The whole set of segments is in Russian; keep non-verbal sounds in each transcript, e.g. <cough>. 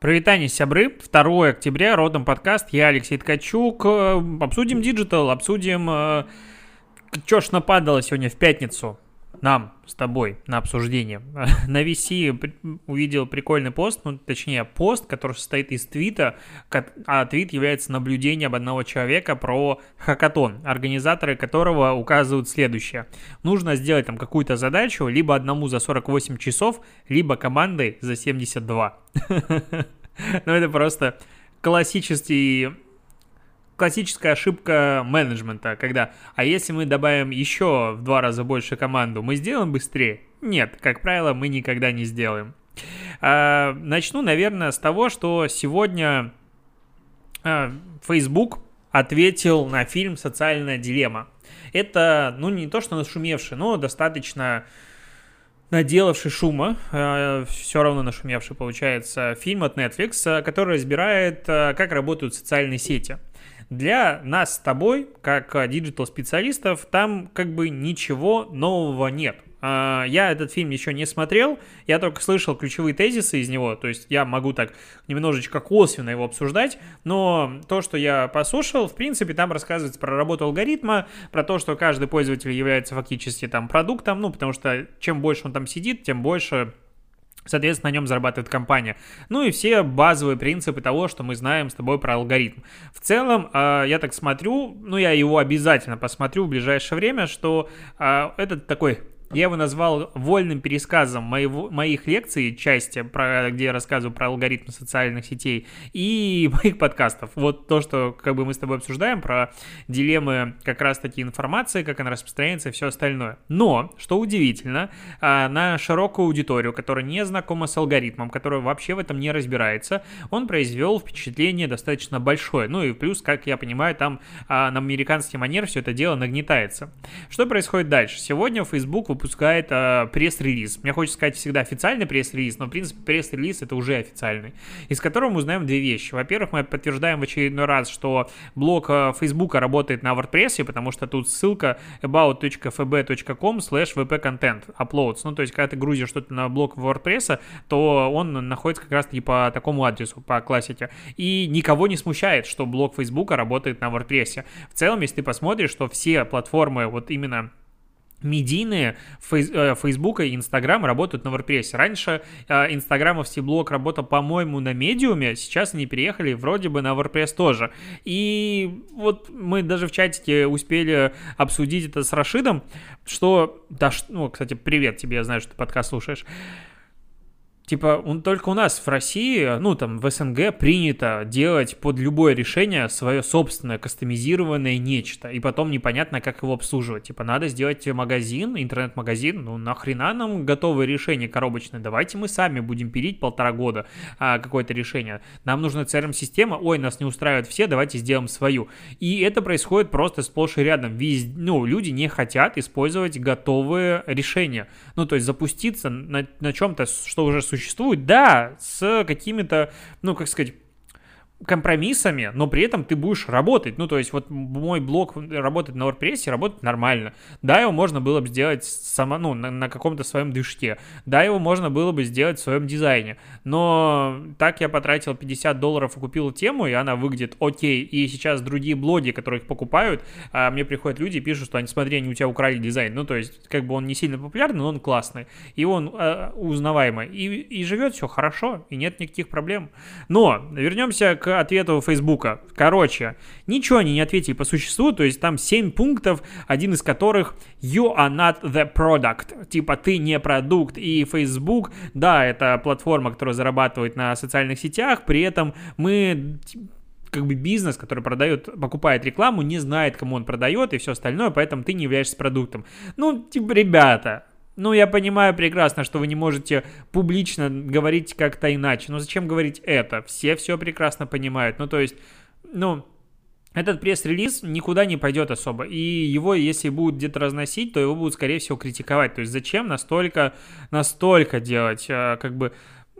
Прывітанне, сябры, 2 октября, random подкаст, я Алексей Ткачук. Э, обсудим digital, обсудим, э, что ж нападало сегодня в пятницу нам с тобой на обсуждение. <laughs> На VC увидел прикольный пост, ну, точнее, пост, который состоит из твита, а твит является наблюдением одного человека про хакатон, организаторы которого указывают следующее. Нужно сделать там какую-то задачу либо одному за 48 часов, либо командой за 72. <laughs> Ну, это просто классический классическая ошибка менеджмента, когда, а если мы добавим еще в два раза больше команду, мы сделаем быстрее? Нет, как правило, мы никогда не сделаем. А, начну, наверное, с того, что сегодня а, Facebook ответил на фильм «Социальная дилемма». Это, ну, не то, что нашумевший, но достаточно наделавший шума, э, все равно нашумевший, получается, фильм от Netflix, который разбирает, как работают социальные сети. Для нас с тобой, как э, digital-специалистов, там как бы ничего нового нет. А, я этот фильм еще не смотрел, я только слышал ключевые тезисы из него, то есть я могу так немножечко косвенно его обсуждать, но то, что я послушал, в принципе, там рассказывается про работу алгоритма, про то, что каждый пользователь является фактически там продуктом, ну, потому что чем больше он там сидит, тем больше Соответственно, на нем зарабатывает компания. Ну и все базовые принципы того, что мы знаем с тобой про алгоритм. В целом, а, я так смотрю, ну я его обязательно посмотрю в ближайшее время, что а, этот такой я его назвал вольным пересказом моего, моих лекций, части, про, где я рассказываю про алгоритмы социальных сетей, и <laughs> моих подкастов. Вот то, что как бы мы с тобой обсуждаем, про дилеммы как раз-таки информации, как она распространяется и все остальное. Но, что удивительно, а, на широкую аудиторию, которая не знакома с алгоритмом, которая вообще в этом не разбирается, он произвел впечатление достаточно большое. Ну и плюс, как я понимаю, там а, на американский манер все это дело нагнетается. Что происходит дальше? Сегодня Facebook выпускает э, пресс-релиз. Мне хочется сказать всегда официальный пресс-релиз, но, в принципе, пресс-релиз это уже официальный, из которого мы узнаем две вещи. Во-первых, мы подтверждаем в очередной раз, что блог э, Facebook работает на WordPress, потому что тут ссылка about.fb.com slash vp-content uploads. Ну, то есть, когда ты грузишь что-то на блог WordPress, то он находится как раз-таки по такому адресу, по классике. И никого не смущает, что блог Facebook работает на WordPress. В целом, если ты посмотришь, что все платформы вот именно медийные э, Фейсбука и Инстаграм работают на WordPress. Раньше э, Инстаграмовский блог работал, по-моему, на Медиуме, сейчас они переехали вроде бы на WordPress тоже. И вот мы даже в чатике успели обсудить это с Рашидом, что... Да, ну, кстати, привет тебе, я знаю, что ты подкаст слушаешь. Типа, он, только у нас в России, ну, там, в СНГ принято делать под любое решение свое собственное кастомизированное нечто, и потом непонятно, как его обслуживать. Типа, надо сделать магазин, интернет-магазин, ну, нахрена нам готовое решение коробочное? Давайте мы сами будем пилить полтора года а, какое-то решение. Нам нужна CRM-система, ой, нас не устраивает все, давайте сделаем свою. И это происходит просто сплошь и рядом. Вез... Ну, люди не хотят использовать готовые решения. Ну, то есть запуститься на, на чем-то, что уже существует существует, да, с какими-то, ну, как сказать, компромиссами, но при этом ты будешь работать. Ну, то есть вот мой блог работает на WordPress, работает нормально. Да, его можно было бы сделать само, ну, на, на каком-то своем движке. Да, его можно было бы сделать в своем дизайне. Но так я потратил 50 долларов и купил тему, и она выглядит окей. И сейчас другие блоги, которые их покупают, а мне приходят люди и пишут, что они, смотри, они у тебя украли дизайн. Ну, то есть, как бы он не сильно популярный, но он классный. И он э, узнаваемый. И, и живет все хорошо, и нет никаких проблем. Но вернемся к ответу Фейсбука. Короче, ничего они не ответили по существу, то есть там 7 пунктов, один из которых you are not the product, типа ты не продукт, и Facebook, да, это платформа, которая зарабатывает на социальных сетях, при этом мы как бы бизнес, который продает, покупает рекламу, не знает, кому он продает и все остальное, поэтому ты не являешься продуктом. Ну, типа, ребята, ну, я понимаю прекрасно, что вы не можете публично говорить как-то иначе. Но зачем говорить это? Все все прекрасно понимают. Ну, то есть, ну, этот пресс-релиз никуда не пойдет особо. И его, если будут где-то разносить, то его будут, скорее всего, критиковать. То есть, зачем настолько, настолько делать, а, как бы,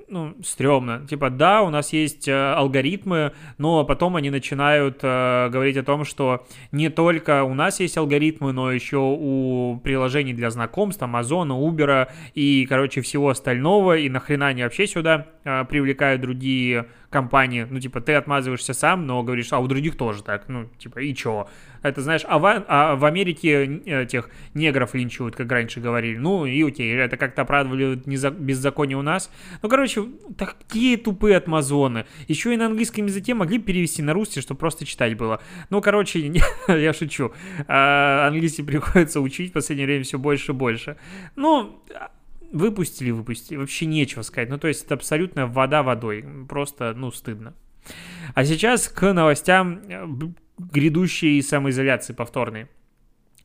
ну, стрёмно. Типа, да, у нас есть э, алгоритмы, но потом они начинают э, говорить о том, что не только у нас есть алгоритмы, но еще у приложений для знакомств, Амазона, Uber и, короче, всего остального, и нахрена они вообще сюда э, привлекают другие компании, ну, типа, ты отмазываешься сам, но говоришь, а у других тоже так, ну, типа, и чё? Это, знаешь, а в, а в Америке этих негров линчуют, как раньше говорили, ну, и окей, это как-то оправдывали беззаконие у нас. Ну, короче, такие тупые отмазоны. Еще и на английском языке могли перевести на русский, чтобы просто читать было. Ну, короче, <laughs> я шучу. А, английский приходится учить в последнее время все больше и больше. Ну, выпустили, выпустили. Вообще нечего сказать. Ну, то есть это абсолютно вода водой. Просто, ну, стыдно. А сейчас к новостям э, грядущей самоизоляции повторной.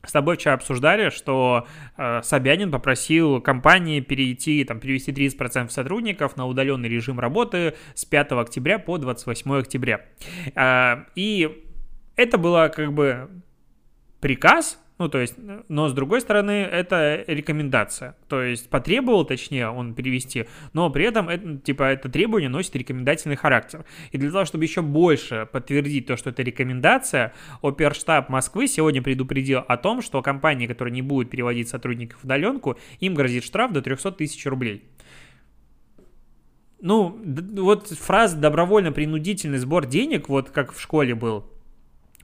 С тобой вчера обсуждали, что э, Собянин попросил компании перейти, там, перевести 30% сотрудников на удаленный режим работы с 5 октября по 28 октября. Э, и это было как бы приказ, ну, то есть, но с другой стороны, это рекомендация. То есть, потребовал, точнее, он перевести, но при этом, это, типа, это требование носит рекомендательный характер. И для того, чтобы еще больше подтвердить то, что это рекомендация, оперштаб Москвы сегодня предупредил о том, что компании, которые не будут переводить сотрудников в удаленку, им грозит штраф до 300 тысяч рублей. Ну, вот фраза «добровольно-принудительный сбор денег», вот как в школе был,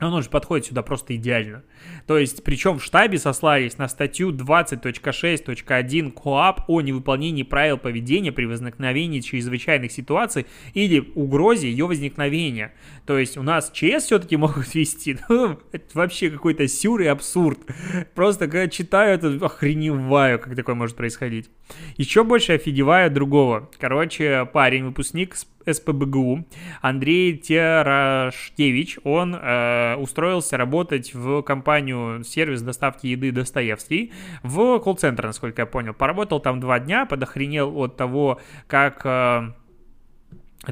он уже подходит сюда просто идеально. То есть, причем в штабе сослались на статью 20.6.1 КОАП о невыполнении правил поведения при возникновении чрезвычайных ситуаций или угрозе ее возникновения. То есть, у нас ЧС все-таки могут вести. <laughs> Ну, это вообще какой-то сюр и абсурд. Просто, когда читаю это, охреневаю, как такое может происходить. Еще больше офигеваю другого. Короче, парень, выпускник СПБГУ Андрей Терашкевич, он э, устроился работать в компанию сервис доставки еды Достоевский в колл-центр, насколько я понял. Поработал там два дня, подохренел от того, как... Э,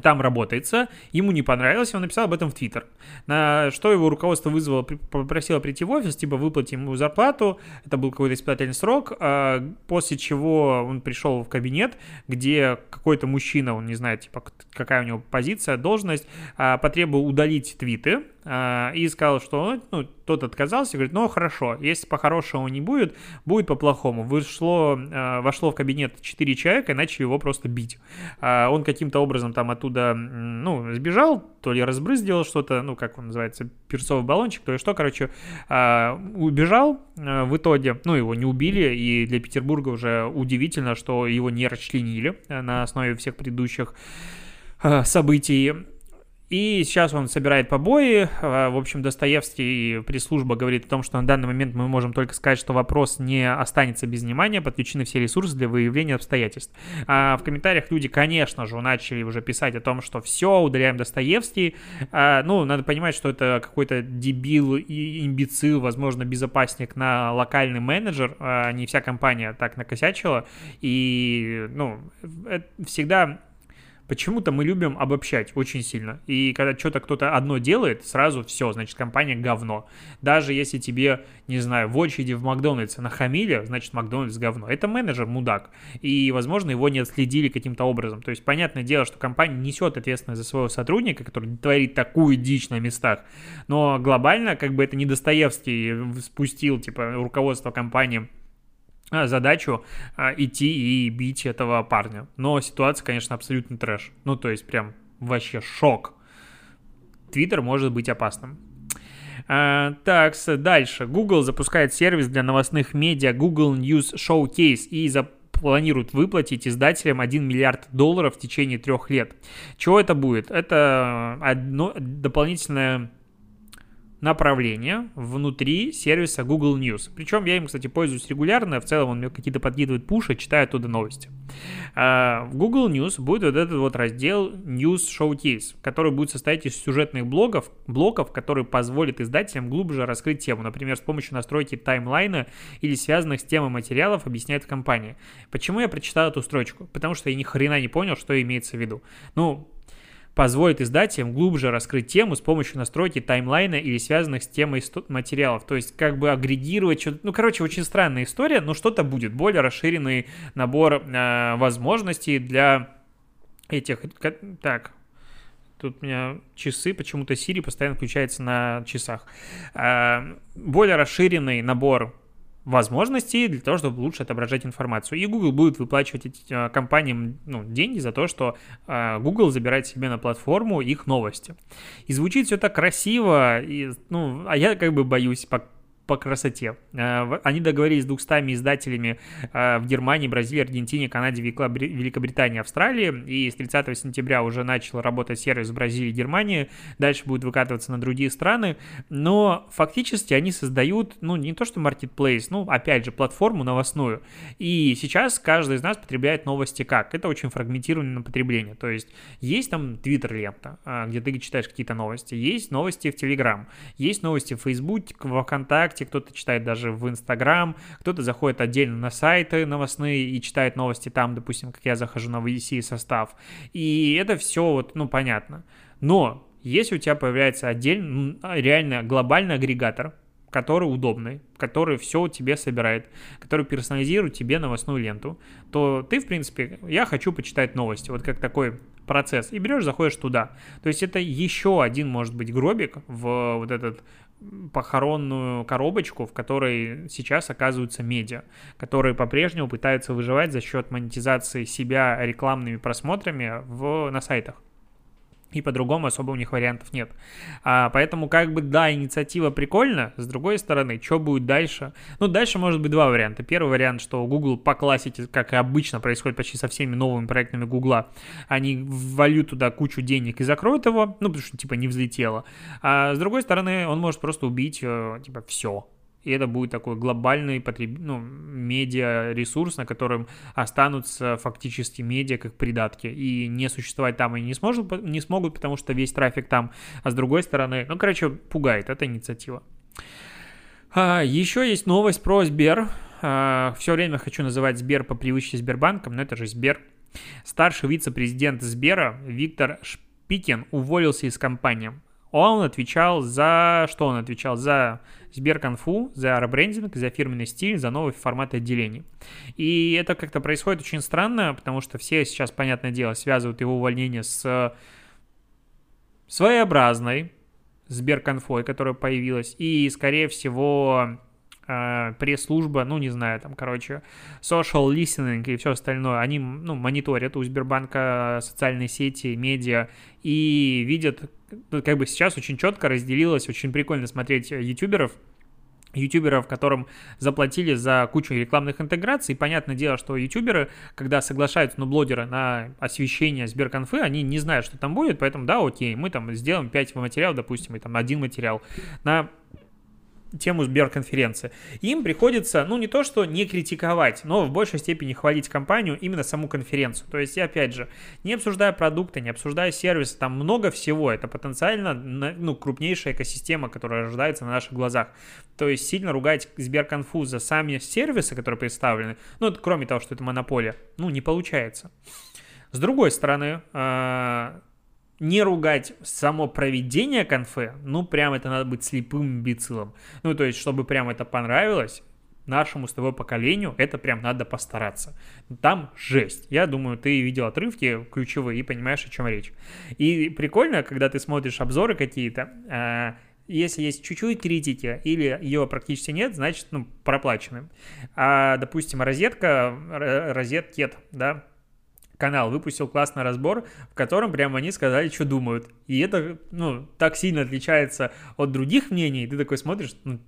там работается, ему не понравилось, он написал об этом в Твиттер. На что его руководство вызвало, попросило прийти в офис, типа выплатить ему зарплату, это был какой-то испытательный срок, а, после чего он пришел в кабинет, где какой-то мужчина, он не знает, типа, какая у него позиция, должность, а, потребовал удалить твиты, и сказал, что ну, тот отказался, говорит, ну хорошо, если по-хорошему не будет, будет по-плохому. Вышло, а, вошло в кабинет 4 человека и начали его просто бить. А, он каким-то образом там оттуда, ну, сбежал, то ли разбрызгивал что-то, ну, как он называется, перцовый баллончик, то ли что, короче, убежал в итоге, ну, его не убили, и для Петербурга уже удивительно, что его не расчленили на основе всех предыдущих событий. И сейчас он собирает побои. А, в общем, Достоевский пресс-служба говорит о том, что на данный момент мы можем только сказать, что вопрос не останется без внимания, подключены все ресурсы для выявления обстоятельств. А в комментариях люди, конечно же, начали уже писать о том, что все, удаляем Достоевский. А, ну, надо понимать, что это какой-то дебил и имбецил, возможно, безопасник на локальный менеджер. А не вся компания так накосячила. И, ну, всегда Почему-то мы любим обобщать очень сильно. И когда что-то кто-то одно делает, сразу все, значит, компания говно. Даже если тебе, не знаю, в очереди в Макдональдсе нахамили, значит, Макдональдс говно. Это менеджер мудак. И, возможно, его не отследили каким-то образом. То есть, понятное дело, что компания несет ответственность за своего сотрудника, который творит такую дичь на местах. Но глобально, как бы это не Достоевский спустил, типа, руководство компании задачу а, идти и бить этого парня. Но ситуация, конечно, абсолютно трэш. Ну, то есть прям вообще шок. Твиттер может быть опасным. А, так, дальше. Google запускает сервис для новостных медиа Google News Showcase и за планируют выплатить издателям 1 миллиард долларов в течение трех лет. Чего это будет? Это одно дополнительное направление внутри сервиса Google News. Причем я им, кстати, пользуюсь регулярно, в целом он мне какие-то подкидывает пуши, читаю оттуда новости. А, в Google News будет вот этот вот раздел News Showcase, который будет состоять из сюжетных блогов, блоков, которые позволят издателям глубже раскрыть тему, например, с помощью настройки таймлайна или связанных с темой материалов, объясняет компания. Почему я прочитал эту строчку? Потому что я ни хрена не понял, что имеется в виду. Ну, позволит издателям глубже раскрыть тему с помощью настройки таймлайна или связанных с темой материалов. То есть как бы агрегировать что-то. Ну, короче, очень странная история, но что-то будет. Более расширенный набор э, возможностей для этих... Так, Тут у меня часы, почему-то Siri постоянно включается на часах. А, более расширенный набор возможностей для того, чтобы лучше отображать информацию. И Google будет выплачивать эти, компаниям ну, деньги за то, что э, Google забирает себе на платформу их новости. И звучит все так красиво, и, ну, а я как бы боюсь, по красоте. Э, они договорились с 200 издателями э, в Германии, Бразилии, Аргентине, Канаде, Великобритании, Австралии. И с 30 сентября уже начал работать сервис в Бразилии и Германии. Дальше будет выкатываться на другие страны. Но фактически они создают, ну, не то что marketplace, ну, опять же, платформу новостную. И сейчас каждый из нас потребляет новости как? Это очень фрагментированное потребление. То есть есть там Twitter лента, э, где ты читаешь какие-то новости. Есть новости в Telegram. Есть новости в Facebook, в ВКонтакте, ВКонтакте, кто-то читает даже в Инстаграм, кто-то заходит отдельно на сайты новостные и читает новости там, допустим, как я захожу на VDC состав. И это все вот, ну, понятно. Но если у тебя появляется отдельный, реально глобальный агрегатор, который удобный, который все тебе собирает, который персонализирует тебе новостную ленту, то ты, в принципе, я хочу почитать новости, вот как такой процесс, и берешь, заходишь туда. То есть это еще один, может быть, гробик в вот этот похоронную коробочку, в которой сейчас оказываются медиа, которые по-прежнему пытаются выживать за счет монетизации себя рекламными просмотрами в, на сайтах и по-другому особо у них вариантов нет. А, поэтому, как бы, да, инициатива прикольна, с другой стороны, что будет дальше? Ну, дальше может быть два варианта. Первый вариант, что Google по классике, как и обычно происходит почти со всеми новыми проектами Google, они вольют туда кучу денег и закроют его, ну, потому что, типа, не взлетело. А с другой стороны, он может просто убить, э, типа, все, и это будет такой глобальный потреб... ну, медиа-ресурс, на котором останутся фактически медиа как придатки, и не существовать там они не, сможет, не смогут, потому что весь трафик там, а с другой стороны, ну, короче, пугает эта инициатива. А, еще есть новость про Сбер. А, все время хочу называть Сбер по привычке Сбербанком, но это же Сбер. Старший вице-президент Сбера Виктор Шпикин уволился из компании. Он отвечал за... Что он отвечал? За Сберконфу, за ребрендинг, за фирменный стиль, за новый формат отделений. И это как-то происходит очень странно, потому что все сейчас, понятное дело, связывают его увольнение с своеобразной Сберконфой, которая появилась, и, скорее всего, э, пресс-служба, ну, не знаю, там, короче, social listening и все остальное, они, ну, мониторят у Сбербанка социальные сети, медиа и видят, ну, как бы сейчас очень четко разделилось, очень прикольно смотреть ютуберов, ютуберов, которым заплатили за кучу рекламных интеграций. И понятное дело, что ютуберы, когда соглашаются, ну, блогеры на освещение Сберконфы, они не знают, что там будет, поэтому, да, окей, мы там сделаем 5 материалов, допустим, и там один материал на тему Сберконференции. Им приходится, ну, не то, что не критиковать, но в большей степени хвалить компанию, именно саму конференцию. То есть, опять же, не обсуждая продукты, не обсуждая сервисы, там много всего. Это потенциально, ну, крупнейшая экосистема, которая рождается на наших глазах. То есть, сильно ругать Сберконфу за сами сервисы, которые представлены, ну, кроме того, что это монополия, ну, не получается. С другой стороны, а, не ругать само проведение конфы, ну, прям это надо быть слепым имбецилом. Ну, то есть, чтобы прям это понравилось, нашему с тобой поколению, это прям надо постараться. Там жесть. Я думаю, ты видел отрывки ключевые и понимаешь, о чем речь. И прикольно, когда ты смотришь обзоры какие-то, э, если есть чуть-чуть критики или ее практически нет, значит, ну, проплаченным. А, допустим, розетка, розеткет, да, канал выпустил классный разбор, в котором прямо они сказали, что думают. И это, ну, так сильно отличается от других мнений, ты такой смотришь, ну,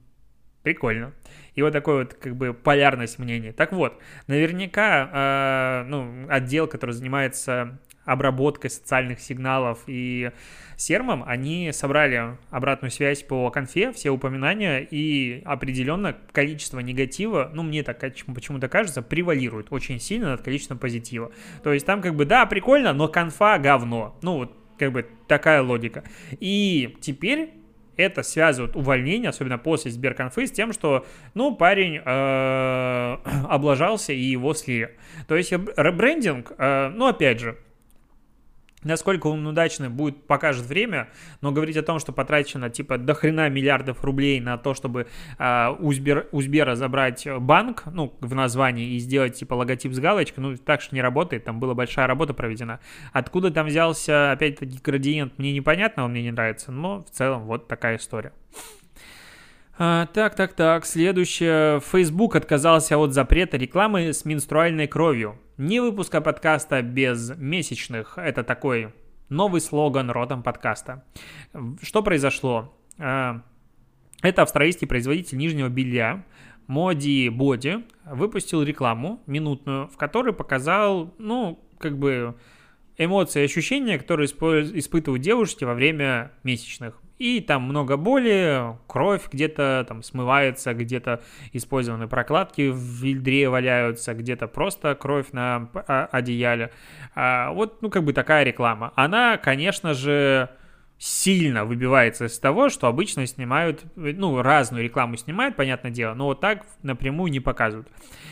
прикольно. И вот такой вот, как бы, полярность мнений. Так вот, наверняка, э, ну, отдел, который занимается обработкой социальных сигналов и сермом, они собрали обратную связь по конфе, все упоминания, и определенно количество негатива, ну, мне так почему-то кажется, превалирует очень сильно над количеством позитива. То есть там как бы, да, прикольно, но конфа говно. Ну, вот как бы такая логика. И теперь это связывают увольнение, особенно после Сберконфы, с тем, что, ну, парень э, <clears throat> облажался и его слили. То есть ребрендинг, э, ну, опять же, Насколько он удачный будет, покажет время, но говорить о том, что потрачено типа до хрена миллиардов рублей на то, чтобы э, у, Сбер, забрать банк, ну, в названии и сделать типа логотип с галочкой, ну, так что не работает, там была большая работа проведена. Откуда там взялся, опять-таки, градиент, мне непонятно, он мне не нравится, но в целом вот такая история. А, так, так, так. Следующее. Facebook отказался от запрета рекламы с менструальной кровью. Не выпуска подкаста без месячных. Это такой новый слоган родом подкаста. Что произошло? А, это австралийский производитель нижнего белья Моди Боди выпустил рекламу минутную, в которой показал, ну, как бы эмоции и ощущения, которые испытывают девушки во время месячных. И там много боли, кровь где-то там смывается, где-то использованные прокладки в вильдре валяются, где-то просто кровь на одеяле. А, вот, ну, как бы такая реклама. Она, конечно же, сильно выбивается из того, что обычно снимают, ну, разную рекламу снимают, понятное дело, но вот так напрямую не показывают.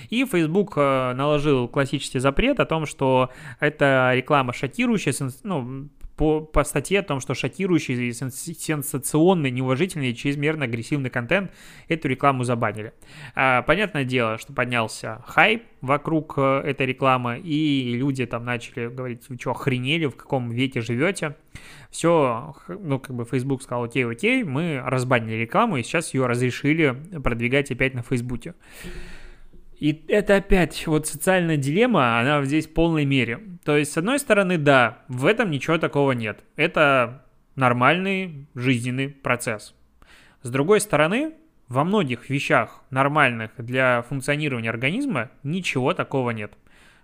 И Facebook э, наложил классический запрет о том, что эта реклама шокирующая, ну, по, по статье о том, что шокирующий, сенсационный, неуважительный и чрезмерно агрессивный контент эту рекламу забанили. А, понятное дело, что поднялся хайп вокруг э, этой рекламы, и люди там начали говорить, вы что, охренели, в каком веке живете? Все, ну, как бы Facebook сказал, окей, окей, мы разбанили рекламу, и сейчас ее разрешили продвигать опять на Фейсбуке. И это опять вот социальная дилемма, она здесь в полной мере. То есть, с одной стороны, да, в этом ничего такого нет. Это нормальный жизненный процесс. С другой стороны, во многих вещах нормальных для функционирования организма ничего такого нет.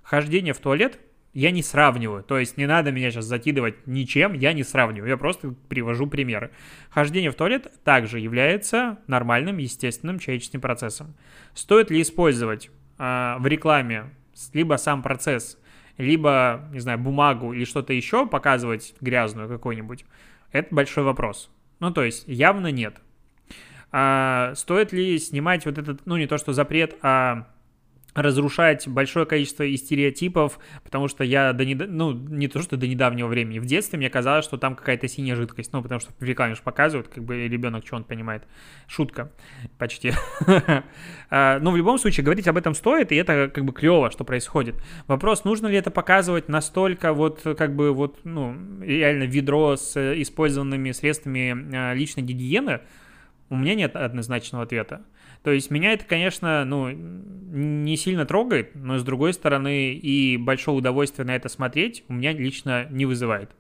Хождение в туалет я не сравниваю. То есть не надо меня сейчас закидывать ничем, я не сравниваю. Я просто привожу примеры. Хождение в туалет также является нормальным, естественным человеческим процессом. Стоит ли использовать э, в рекламе либо сам процесс, либо, не знаю, бумагу или что-то еще показывать грязную какую-нибудь, это большой вопрос. Ну, то есть явно нет. А, стоит ли снимать вот этот, ну, не то что запрет, а разрушать большое количество и стереотипов, потому что я до недав... ну, не то, что до недавнего времени, в детстве мне казалось, что там какая-то синяя жидкость, ну, потому что в рекламе же показывают, как бы ребенок, что он понимает. Шутка почти. <laughs> А, но в любом случае говорить об этом стоит, и это как бы клево, что происходит. Вопрос, нужно ли это показывать настолько вот, как бы вот, ну, реально ведро с использованными средствами а, личной гигиены, у меня нет однозначного ответа. То есть меня это, конечно, ну, не сильно трогает, но с другой стороны и большое удовольствие на это смотреть у меня лично не вызывает.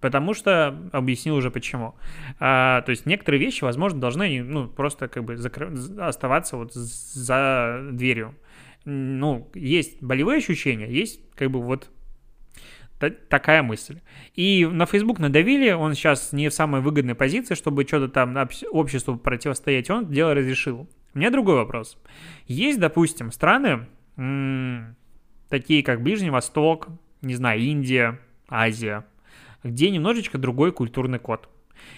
Потому что, объяснил уже почему. А, то есть некоторые вещи, возможно, должны ну, просто как бы закры... оставаться вот за дверью. Ну, есть болевые ощущения, есть как бы вот такая мысль. И на Facebook надавили, он сейчас не в самой выгодной позиции, чтобы что-то там обществу противостоять, он дело разрешил. У меня другой вопрос. Есть, допустим, страны, такие как Ближний Восток, не знаю, Индия, Азия, где немножечко другой культурный код.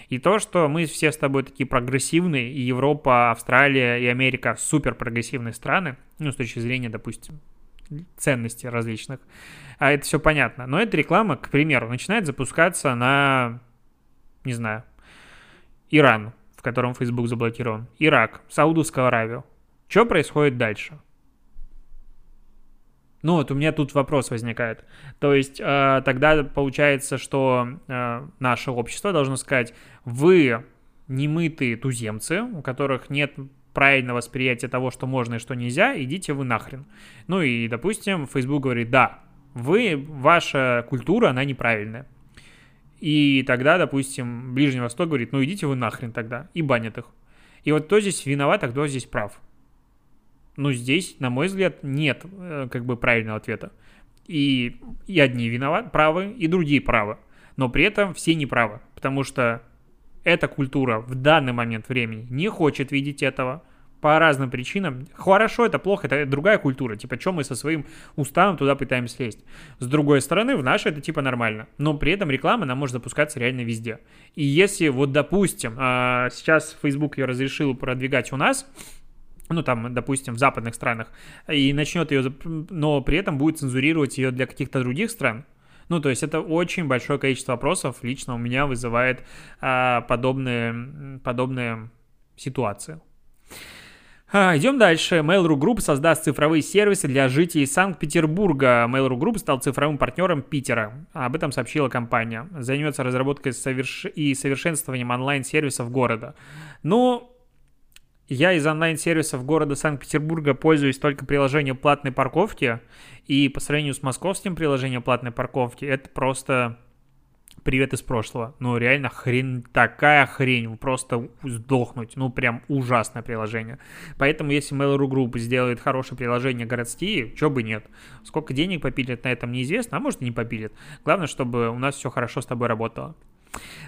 И то, что мы все с тобой такие прогрессивные, и Европа, Австралия и Америка супер прогрессивные страны, ну, с точки зрения, допустим, ценностей различных, а это все понятно. Но эта реклама, к примеру, начинает запускаться на, не знаю, Иран, котором Facebook заблокирован, Ирак, Саудовскую Аравию. Что происходит дальше? Ну вот у меня тут вопрос возникает. То есть э, тогда получается, что э, наше общество должно сказать, вы немытые туземцы, у которых нет правильного восприятия того, что можно и что нельзя, идите вы нахрен. Ну и, допустим, Facebook говорит, да, вы, ваша культура, она неправильная. И тогда, допустим, Ближний Восток говорит, ну идите вы нахрен тогда, и банят их. И вот кто здесь виноват, а кто здесь прав? Ну, здесь, на мой взгляд, нет э, как бы правильного ответа. И, и одни виноваты, правы, и другие правы. Но при этом все неправы, потому что эта культура в данный момент времени не хочет видеть этого – по разным причинам. Хорошо, это плохо, это другая культура. Типа, что мы со своим уставом туда пытаемся слезть. С другой стороны, в нашей это типа нормально. Но при этом реклама, она может запускаться реально везде. И если вот, допустим, а, сейчас Facebook ее разрешил продвигать у нас, ну, там, допустим, в западных странах, и начнет ее, но при этом будет цензурировать ее для каких-то других стран, Ну, то есть это очень большое количество вопросов лично у меня вызывает а, подобные, подобные ситуации. А, идем дальше. Mail.ru Group создаст цифровые сервисы для жителей Санкт-Петербурга. Mail.ru Group стал цифровым партнером Питера. Об этом сообщила компания. Займется разработкой соверш... и совершенствованием онлайн-сервисов города. Ну, я из онлайн-сервисов города Санкт-Петербурга пользуюсь только приложением платной парковки, и по сравнению с московским приложением платной парковки, это просто привет из прошлого. Ну, реально хрень, такая хрень, просто сдохнуть. Ну, прям ужасное приложение. Поэтому, если Mail.ru Group сделает хорошее приложение городские, чё бы нет. Сколько денег попилят на этом, неизвестно, а может и не попилят. Главное, чтобы у нас все хорошо с тобой работало.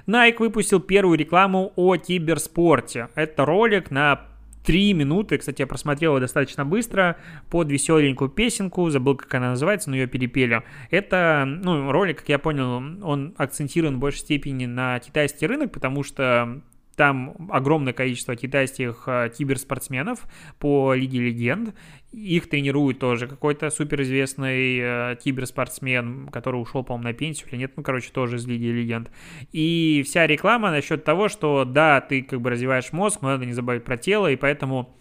Nike выпустил первую рекламу о киберспорте. Это ролик на три минуты. Кстати, я просмотрел его достаточно быстро под веселенькую песенку. Забыл, как она называется, но ее перепели. Это, ну, ролик, как я понял, он акцентирован в большей степени на китайский рынок, потому что там огромное количество китайских э, киберспортсменов по Лиге Легенд. Их тренирует тоже какой-то суперизвестный э, киберспортсмен, который ушел, по-моему, на пенсию или нет. Ну, короче, тоже из Лиги Легенд. И вся реклама насчет того, что да, ты как бы развиваешь мозг, но надо не забывать про тело, и поэтому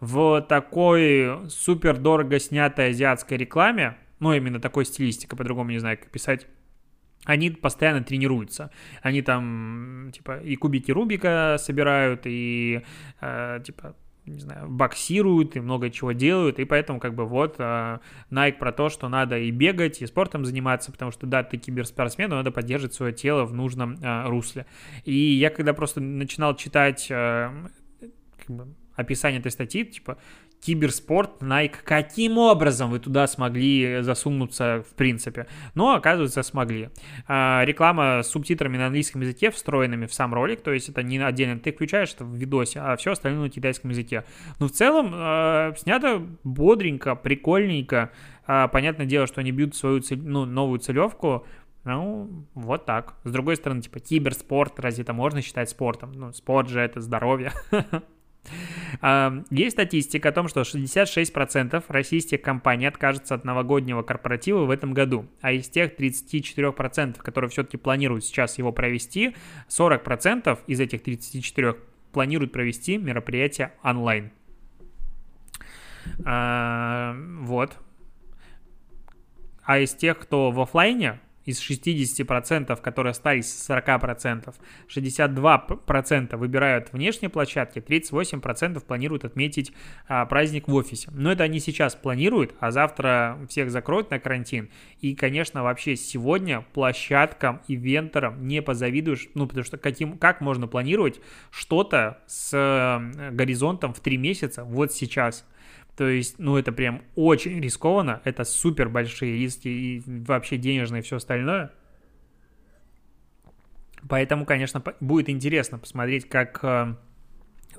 в такой супер дорого снятой азиатской рекламе, ну, именно такой стилистика, по-другому не знаю, как писать, они постоянно тренируются. Они там, типа, и кубики Рубика собирают, и, э, типа, не знаю, боксируют и много чего делают, и поэтому как бы вот э, Nike про то, что надо и бегать, и спортом заниматься, потому что да, ты киберспортсмен, но надо поддерживать свое тело в нужном э, русле. И я когда просто начинал читать э, как бы, описание этой статьи, типа, киберспорт, Nike, каким образом вы туда смогли засунуться в принципе? Но, оказывается, смогли. А, реклама с субтитрами на английском языке, встроенными в сам ролик, то есть это не отдельно ты включаешь это в видосе, а все остальное на китайском языке. Но в целом а, снято бодренько, прикольненько. А, понятное дело, что они бьют свою цель, ну, новую целевку, ну, вот так. С другой стороны, типа, киберспорт, разве это можно считать спортом? Ну, спорт же это здоровье. <laughs> Есть статистика о том, что 66% российских компаний откажутся от новогоднего корпоратива в этом году, а из тех 34%, которые все-таки планируют сейчас его провести, 40% из этих 34 планируют провести мероприятие онлайн. Вот. А из тех, кто в офлайне, из 60%, которые остались 40%, 62% выбирают внешние площадки, 38% планируют отметить а, праздник в офисе. Но это они сейчас планируют, а завтра всех закроют на карантин. И, конечно, вообще сегодня площадкам и венторам не позавидуешь, ну, потому что каким, как можно планировать что-то с э, горизонтом в 3 месяца вот сейчас – то есть, ну, это прям очень рискованно, это супер большие риски и вообще денежные и все остальное. Поэтому, конечно, будет интересно посмотреть, как э,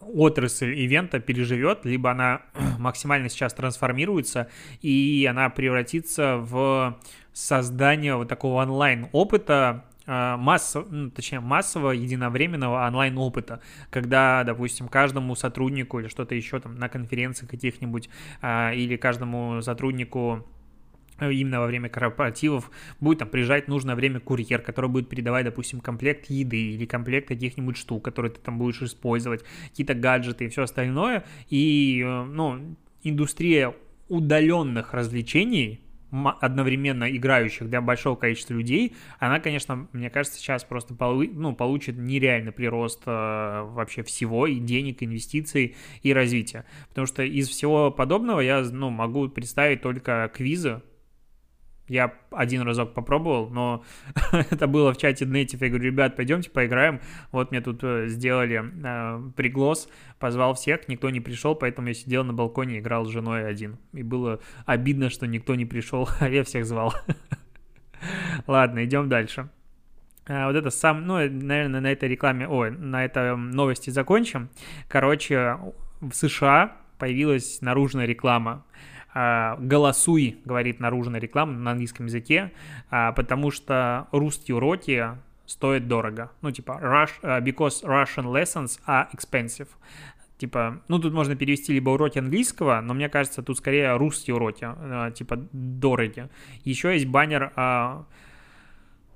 отрасль ивента переживет, либо она <clears throat> максимально сейчас трансформируется, и она превратится в создание вот такого онлайн-опыта, а, массов, ну, точнее, массового единовременного онлайн-опыта, когда, допустим, каждому сотруднику или что-то еще там на конференциях каких-нибудь а, или каждому сотруднику э, именно во время корпоративов будет там приезжать нужное время курьер, который будет передавать, допустим, комплект еды или комплект каких-нибудь штук, которые ты там будешь использовать, какие-то гаджеты и все остальное. И, э, ну, индустрия удаленных развлечений, одновременно играющих для большого количества людей, она, конечно, мне кажется, сейчас просто полу ну, получит нереальный прирост э, вообще всего, и денег, инвестиций, и развития. Потому что из всего подобного я ну, могу представить только квизы, я один разок попробовал, но <laughs> это было в чате Native. Я говорю, ребят, пойдемте поиграем. Вот мне тут э, сделали э, приглас, позвал всех, никто не пришел, поэтому я сидел на балконе играл с женой один. И было обидно, что никто не пришел, <laughs> а я всех звал. <laughs> Ладно, идем дальше. А, вот это сам, ну, наверное, на этой рекламе, ой, на этой новости закончим. Короче, в США появилась наружная реклама голосуй, говорит наружная реклама на английском языке, а, потому что русские уроки стоят дорого. Ну, типа, Rush, а, because Russian lessons are expensive. Типа, ну, тут можно перевести либо уроки английского, но мне кажется, тут скорее русские уроки, типа, дороги. Еще есть баннер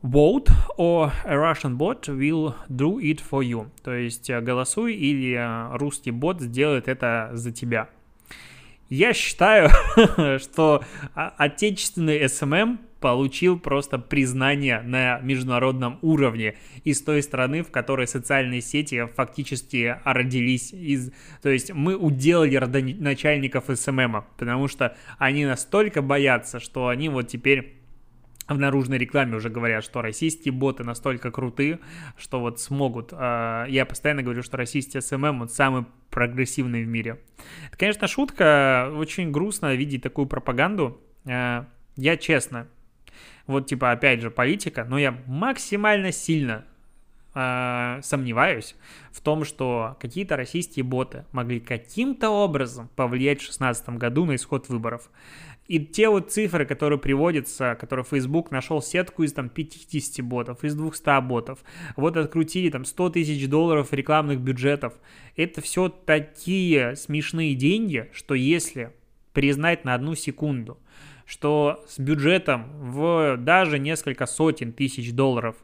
vote or a Russian bot will do it for you. То есть э, голосуй или э, русский бот сделает это за тебя. Я считаю, <laughs> что отечественный SMM получил просто признание на международном уровне из той страны, в которой социальные сети фактически родились из... То есть мы уделали родоначальников СММа, потому что они настолько боятся, что они вот теперь в наружной рекламе уже говорят, что российские боты настолько крутые, что вот смогут. А, я постоянно говорю, что российский SMM вот самый прогрессивный в мире. Это, конечно, шутка. Очень грустно видеть такую пропаганду. А, я честно, вот типа опять же политика, но я максимально сильно э, сомневаюсь в том, что какие-то российские боты могли каким-то образом повлиять в 2016 году на исход выборов. И те вот цифры, которые приводятся, которые Facebook нашел сетку из там 50 ботов, из 200 ботов, вот открутили там 100 тысяч долларов рекламных бюджетов, это все такие смешные деньги, что если признать на одну секунду, что с бюджетом в даже несколько сотен тысяч долларов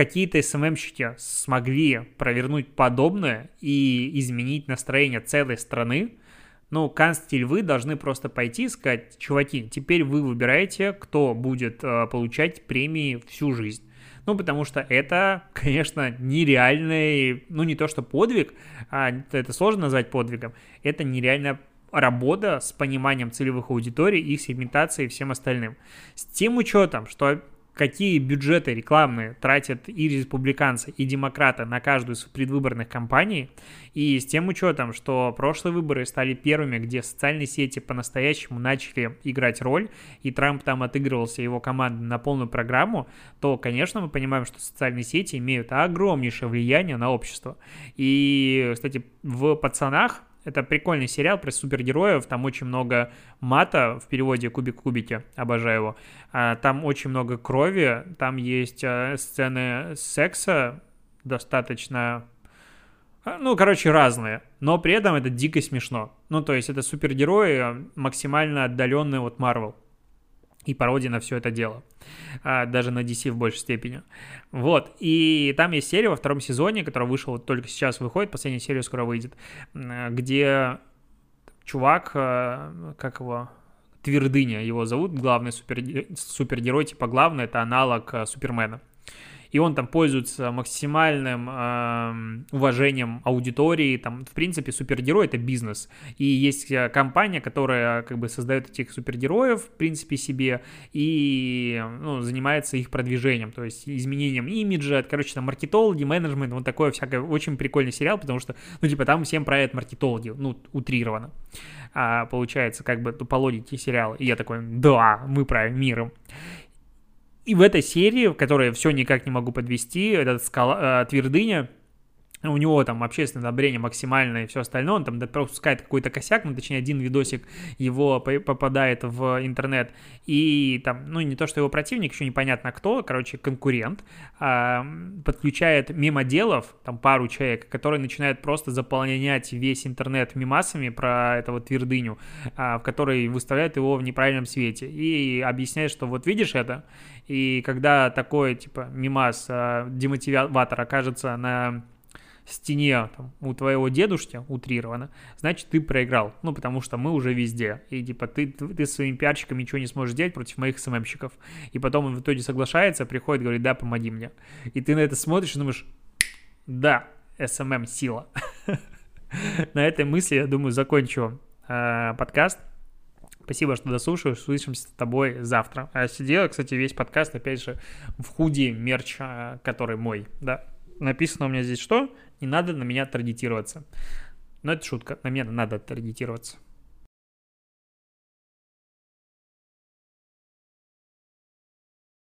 какие-то СММщики смогли провернуть подобное и изменить настроение целой страны, ну, канцлер вы должны просто пойти и сказать, чуваки, теперь вы выбираете, кто будет э, получать премии всю жизнь. Ну, потому что это, <laughs> конечно, нереальный, ну, не то что подвиг, а это сложно назвать подвигом, это нереальная работа с пониманием целевых аудиторий, их сегментацией и всем остальным. С тем учетом, что какие бюджеты рекламные тратят и республиканцы, и демократы на каждую из предвыборных кампаний, и с тем учетом, что прошлые выборы стали первыми, где социальные сети по-настоящему начали играть роль, и Трамп там отыгрывался его командой на полную программу, то, конечно, мы понимаем, что социальные сети имеют огромнейшее влияние на общество. И, кстати, в «Пацанах» Это прикольный сериал про супергероев, там очень много мата в переводе «Кубик-кубики», обожаю его. А, там очень много крови, там есть а, сцены секса достаточно а, ну, короче, разные, но при этом это дико смешно. Ну, то есть это супергерои максимально отдаленные от Марвел и пародия на все это дело. А, даже на DC в большей степени. Вот. И там есть серия во втором сезоне, которая вышла вот только сейчас выходит, последняя серия скоро выйдет, где чувак, а, как его, Твердыня его зовут, главный супер, супергерой, типа главный, это аналог а, Супермена и он там пользуется максимальным э, уважением аудитории, там, в принципе, супергерой — это бизнес, и есть э, компания, которая как бы создает этих супергероев, в принципе, себе, и ну, занимается их продвижением, то есть изменением имиджа, короче, там, маркетологи, менеджмент, вот такое всякое, очень прикольный сериал, потому что, ну, типа, там всем правят маркетологи, ну, утрированно, а, получается, как бы, по логике сериала, и я такой, да, мы правим миром. И в этой серии, в которой все никак не могу подвести, этот скала, э, твердыня, у него там общественное одобрение максимальное и все остальное, он там допускает какой-то косяк, ну, точнее, один видосик его попадает в интернет, и там, ну, не то, что его противник, еще непонятно кто, короче, конкурент, а, подключает мемоделов, там, пару человек, которые начинают просто заполнять весь интернет мемасами про этого твердыню, а, в которой выставляют его в неправильном свете, и объясняет, что вот видишь это, и когда такой, типа, мемас, а, демотиватор окажется на стене там, у твоего дедушки, утрированно, значит, ты проиграл. Ну, потому что мы уже везде. И, типа, ты, ты своим пиарщиком ничего не сможешь сделать против моих СММщиков. И потом он в итоге соглашается, приходит, говорит, да, помоги мне. И ты на это смотришь и думаешь, да, СММ сила. <laughs> На этой мысли, я думаю, закончу э, подкаст. Спасибо, что дослушал. Услышимся с тобой завтра. А сидел, кстати, весь подкаст, опять же, в худи мерч, э, который мой, да. Написано у меня здесь что? Не надо на меня таргетироваться. Но это шутка, на меня надо таргетироваться.